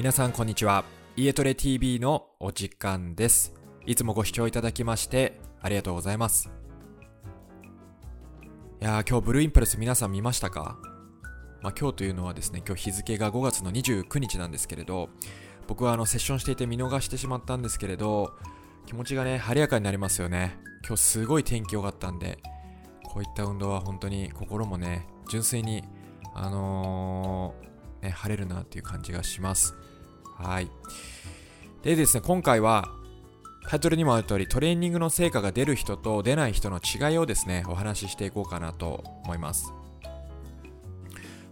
皆さんこんにちは。家トレ TV のお時間です。いつもご視聴いただきましてありがとうございます。いやー今日ブルーインパルス皆さん見ましたか？まあ、今日というのはですね、今日日付が5月の29日なんですけれど、僕はあのセッションしていて見逃してしまったんですけれど、気持ちがね、晴れやかになりますよね。今日すごい天気良かったんで、こういった運動は本当に心もね、純粋に、あのー、ね、晴れるなっていう感じがします。はい。でですね、今回は、タイトルにもある通り、トレーニングの成果が出る人と出ない人の違いをですね、お話ししていこうかなと思います。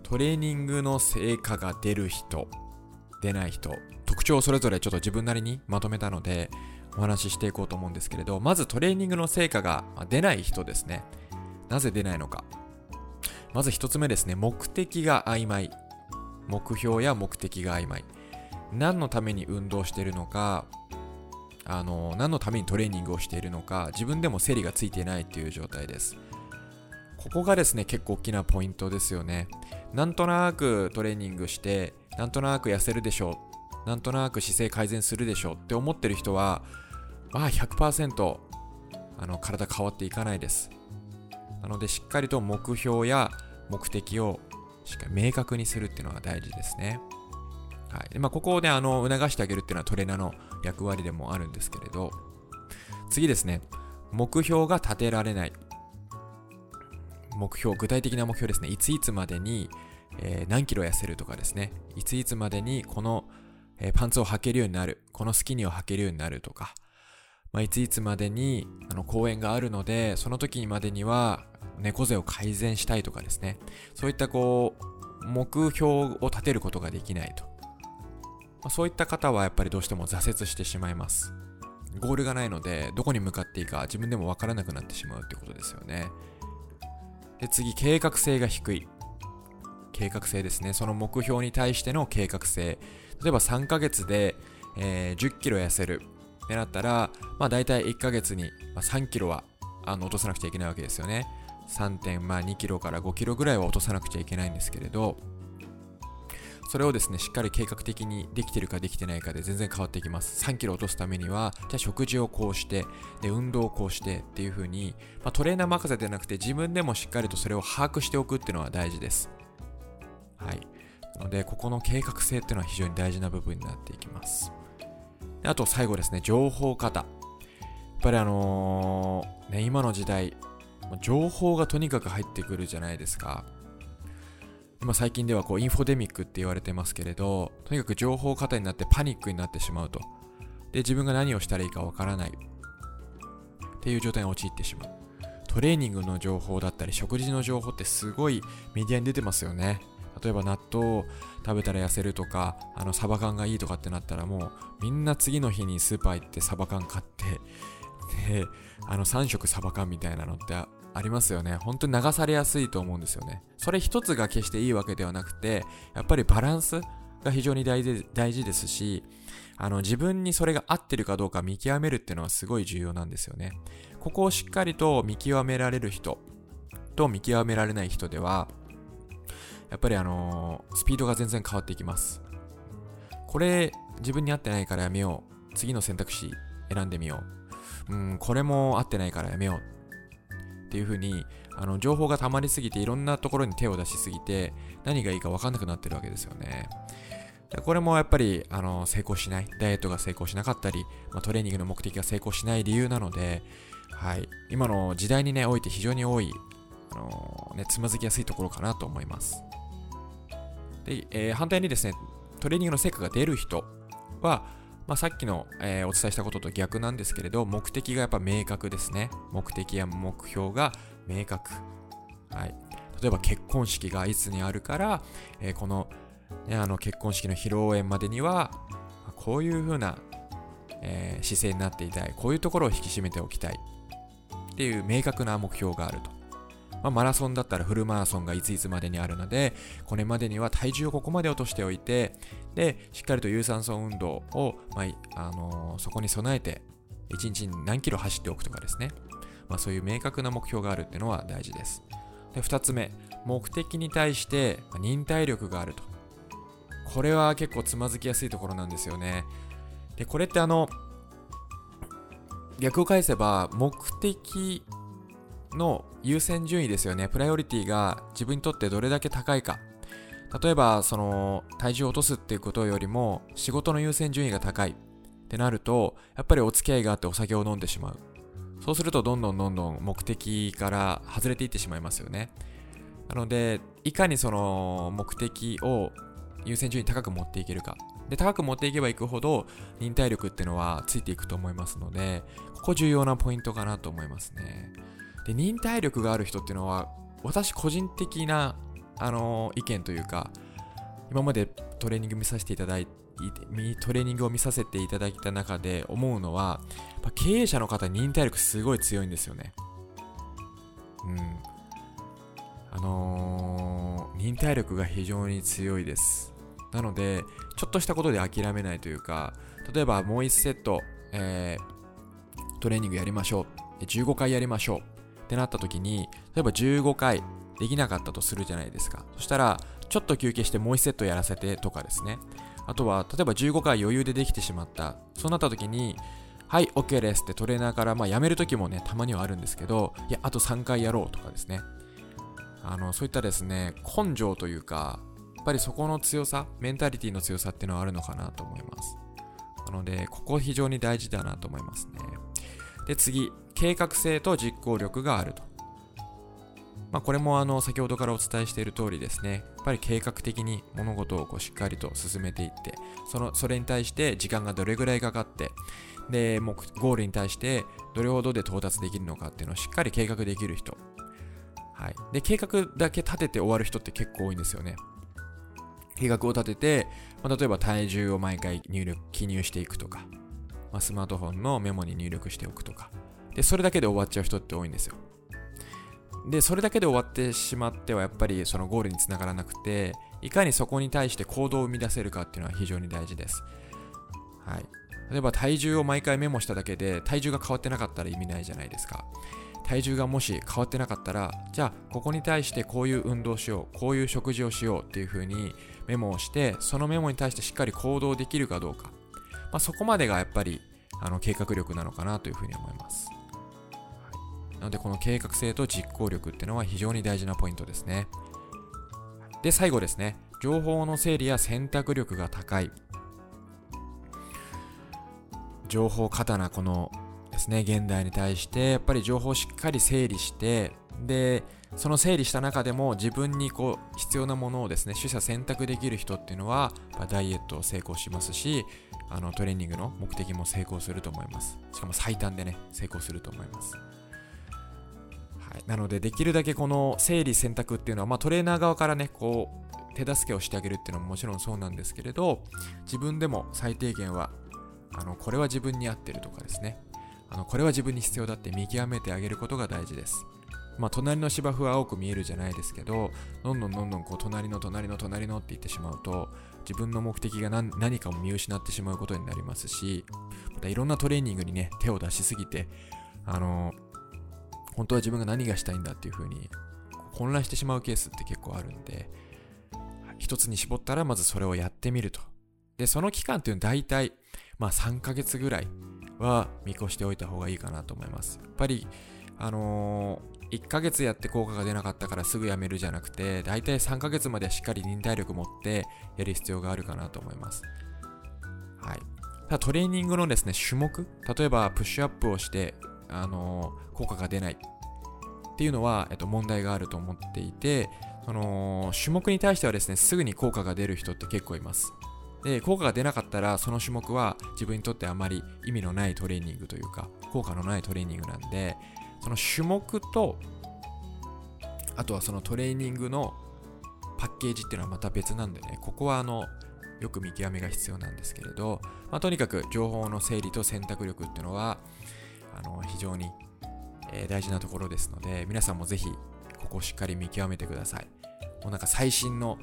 トレーニングの成果が出る人、出ない人、特徴をそれぞれちょっと自分なりにまとめたので、お話ししていこうと思うんですけれど、まずトレーニングの成果が出ない人ですね。なぜ出ないのか。まず一つ目ですね、目的が曖昧。目標や目的が曖昧。何のために運動しているのか、あの、何のためにトレーニングをしているのか、自分でも整理がついていないという状態です。ここがですね、結構大きなポイントですよね。なんとなくトレーニングして、なんとなく痩せるでしょう。なんとなく姿勢改善するでしょうって思ってる人は、まあ100%あの体変わっていかないです。なのでしっかりと目標や目的をしっかり明確にするっていうのが大事ですね。はい。まあ、ここをね、あの、促してあげるっていうのはトレーナーの役割でもあるんですけれど、次ですね。目標が立てられない。目標、具体的な目標ですね。いついつまでに、えー、何キロ痩せるとかですね。いついつまでにこの、えー、パンツを履けるようになる。このスキニーを履けるようになるとか。まあ、いついつまでにあの公演があるので、その時までには猫背を改善したいとかですね。そういったこう、目標を立てることができないと。ま、そういった方はやっぱりどうしても挫折してしまいます。ゴールがないので、どこに向かっていいか自分でもわからなくなってしまうってことですよね。で、次、計画性が低い。計画性ですね。その目標に対しての計画性。例えば3ヶ月で、えー、10キロ痩せるってなったら、まあ大体1ヶ月に3キロはあの落とさなくちゃいけないわけですよね。3.2キロから5キロぐらいは落とさなくちゃいけないんですけれど、それをですね、しっかり計画的にできてるかできてないかで全然変わってきます。3キロ落とすためには、じゃあ食事をこうして、で、運動をこうしてっていう風に、まあ、トレーナー任せではなくて自分でもしっかりとそれを把握しておくっていうのは大事です。はい。なので、ここの計画性っていうのは非常に大事な部分になっていきます。あと最後ですね、情報型。やっぱりあのー、ね、今の時代、情報がとにかく入ってくるじゃないですか。今最近ではこうインフォデミックって言われてますけれど、とにかく情報過多になってパニックになってしまうと。で、自分が何をしたらいいかわからない。っていう状態に陥ってしまう。トレーニングの情報だったり、食事の情報ってすごいメディアに出てますよね。例えば納豆を食べたら痩せるとか、あのサバ缶がいいとかってなったらもうみんな次の日にスーパー行ってサバ缶買って、で、あの3食サバ缶みたいなのってありますよね。本当に流されやすいと思うんですよね。それ一つが決していいわけではなくて、やっぱりバランスが非常に大事大事ですし、あの自分にそれが合ってるかどうか見極めるっていうのはすごい重要なんですよね。ここをしっかりと見極められる人と見極められない人では、やっぱりあのー、スピードが全然変わっていきます。これ自分に合ってないからやめよう。次の選択肢選んでみよう。うん、これも合ってないからやめよう。っていう風にあの情報が溜まりすぎていろんなところに手を出しすぎて何がいいか分かんなくなってるわけですよね。でこれもやっぱりあの成功しない、ダイエットが成功しなかったり、まあ、トレーニングの目的が成功しない理由なので、はい、今の時代に、ね、おいて非常に多い、あのね、つまずきやすいところかなと思います。でえー、反対にですね、トレーニングの成果が出る人は、まあ、さっきの、えー、お伝えしたことと逆なんですけれど、目的がやっぱ明確ですね。目的や目標が明確。はい。例えば結婚式がいつにあるから、えー、この,、ね、あの結婚式の披露宴までには、こういう風な、えー、姿勢になっていたい。こういうところを引き締めておきたい。っていう明確な目標があると。まあ、マラソンだったらフルマラソンがいついつまでにあるので、これまでには体重をここまで落としておいて、で、しっかりと有酸素運動を、まあ、あのー、そこに備えて、1日に何キロ走っておくとかですね。まあ、そういう明確な目標があるっていうのは大事です。で、2つ目、目的に対して忍耐力があると。これは結構つまずきやすいところなんですよね。で、これってあの、逆を返せば、目的の優先順位ですよね。プライオリティが自分にとってどれだけ高いか。例えば、その、体重を落とすっていうことよりも、仕事の優先順位が高いってなると、やっぱりお付き合いがあってお酒を飲んでしまう。そうすると、どんどんどんどん目的から外れていってしまいますよね。なので、いかにその目的を優先順位高く持っていけるか。で、高く持っていけばいくほど、忍耐力っていうのはついていくと思いますので、ここ重要なポイントかなと思いますね。で、忍耐力がある人っていうのは、私個人的な、あのー、意見というか、今までトレーニング見させていただいて、トレーニングを見させていただいた中で思うのは、経営者の方忍耐力すごい強いんですよね。うん。あのー、忍耐力が非常に強いです。なので、ちょっとしたことで諦めないというか、例えばもう1セット、えー、トレーニングやりましょう。15回やりましょう。ってなった時に、例えば15回できなかったとするじゃないですか。そしたら、ちょっと休憩してもう1セットやらせてとかですね。あとは、例えば15回余裕でできてしまった。そうなった時に、はい、OK ですってトレーナーから、まあ、やめる時もね、たまにはあるんですけど、いや、あと3回やろうとかですね。あの、そういったですね、根性というか、やっぱりそこの強さ、メンタリティの強さっていうのはあるのかなと思います。なので、ここ非常に大事だなと思いますね。で、次、計画性と実行力があると。まあ、これもあの先ほどからお伝えしている通りですね、やっぱり計画的に物事をこうしっかりと進めていって、そのそれに対して時間がどれぐらいかかって、で、目ゴールに対してどれほどで到達できるのかっていうのをしっかり計画できる人。はい。で、計画だけ立てて終わる人って結構多いんですよね。計画を立てて、まあ、例えば体重を毎回入力、記入していくとか、まあ、スマートフォンのメモに入力しておくとか。で、それだけで終わっちゃう人って多いんですよ。で、それだけで終わってしまってはやっぱりそのゴールにつながらなくて、いかにそこに対して行動を生み出せるかっていうのは非常に大事です。はい。例えば体重を毎回メモしただけで体重が変わってなかったら意味ないじゃないですか。体重がもし変わってなかったら、じゃあここに対してこういう運動しよう、こういう食事をしようっていう風にメモをして、そのメモに対してしっかり行動できるかどうか。まあ、そこまでがやっぱりあの計画力なのかなというふうに思います。なのでこの計画性と実行力っていうのは非常に大事なポイントですね。で、最後ですね。情報の整理や選択力が高い。情報過多なこのですね、現代に対してやっぱり情報をしっかり整理して、で、その整理した中でも自分にこう必要なものをですね、取捨選択できる人っていうのは、ダイエットを成功しますし、あのトレーニングの目的も成功すると思います。しかも最短でね、成功すると思います。はい、なのでできるだけこの整理選択っていうのは、まあ、トレーナー側からねこう手助けをしてあげるっていうのももちろんそうなんですけれど自分でも最低限はあのこれは自分に合ってるとかですね。あのこれは自分に必要だって見極めてあげることが大事です。まあ、隣の芝生は青く見えるじゃないですけど、どんどんどんどんこう隣の隣の隣のって言ってしまうと、自分の目的が何かを見失ってしまうことになりますし、またいろんなトレーニングにね、手を出しすぎて、あの本当は自分が何がしたいんだっていう風に混乱してしまうケースって結構あるんで、一つに絞ったらまずそれをやってみると。で、その期間っていうのは大体、まあ3ヶ月ぐらいは見越しておいた方がいいかなと思います。やっぱり、あのー、1ヶ月やって効果が出なかったからすぐやめるじゃなくて、大体3ヶ月まではしっかり忍耐力持ってやる必要があるかなと思います。はい。ただトレーニングのですね、種目、例えばプッシュアップをしてあの効果が出ない。っていうのは、えっと、問題があると思っていてその種目に対してはですねすぐに効果が出る人って結構います。で効果が出なかったらその種目は自分にとってあまり意味のないトレーニングというか効果のないトレーニングなんでその種目とあとはそのトレーニングのパッケージっていうのはまた別なんでねここはあのよく見極めが必要なんですけれど、まあ、とにかく情報の整理と選択力っていうのはあの非常に、えー、大事なところですので皆さんもぜひここをしっかり見極めてください。もうなんか最新の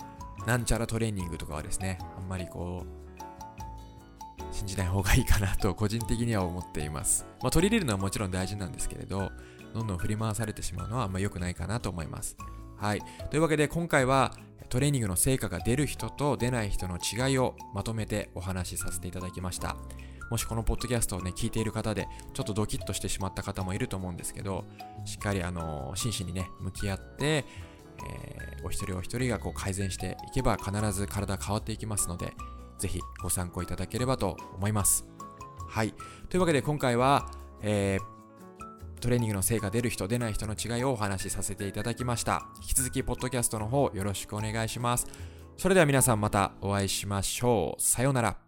なんちゃらトレーニングとかはですねあんまりこう信じない方がいいかなと個人的には思っています、まあ、取り入れるのはもちろん大事なんですけれどどんどん振り回されてしまうのはあんま良くないかなと思います。はい。というわけで今回はトレーニングの成果が出る人と出ない人の違いをまとめてお話しさせていただきました。もしこのポッドキャストをね聞いている方でちょっとドキッとしてしまった方もいると思うんですけどしっかりあの真摯にね向き合ってえー、お一人お一人がこう改善していけば必ず体変わっていきますので、ぜひご参考いただければと思います。はい。というわけで今回は、えー、トレーニングの成果出る人出ない人の違いをお話しさせていただきました。引き続き、ポッドキャストの方よろしくお願いします。それでは皆さんまたお会いしましょう。さようなら。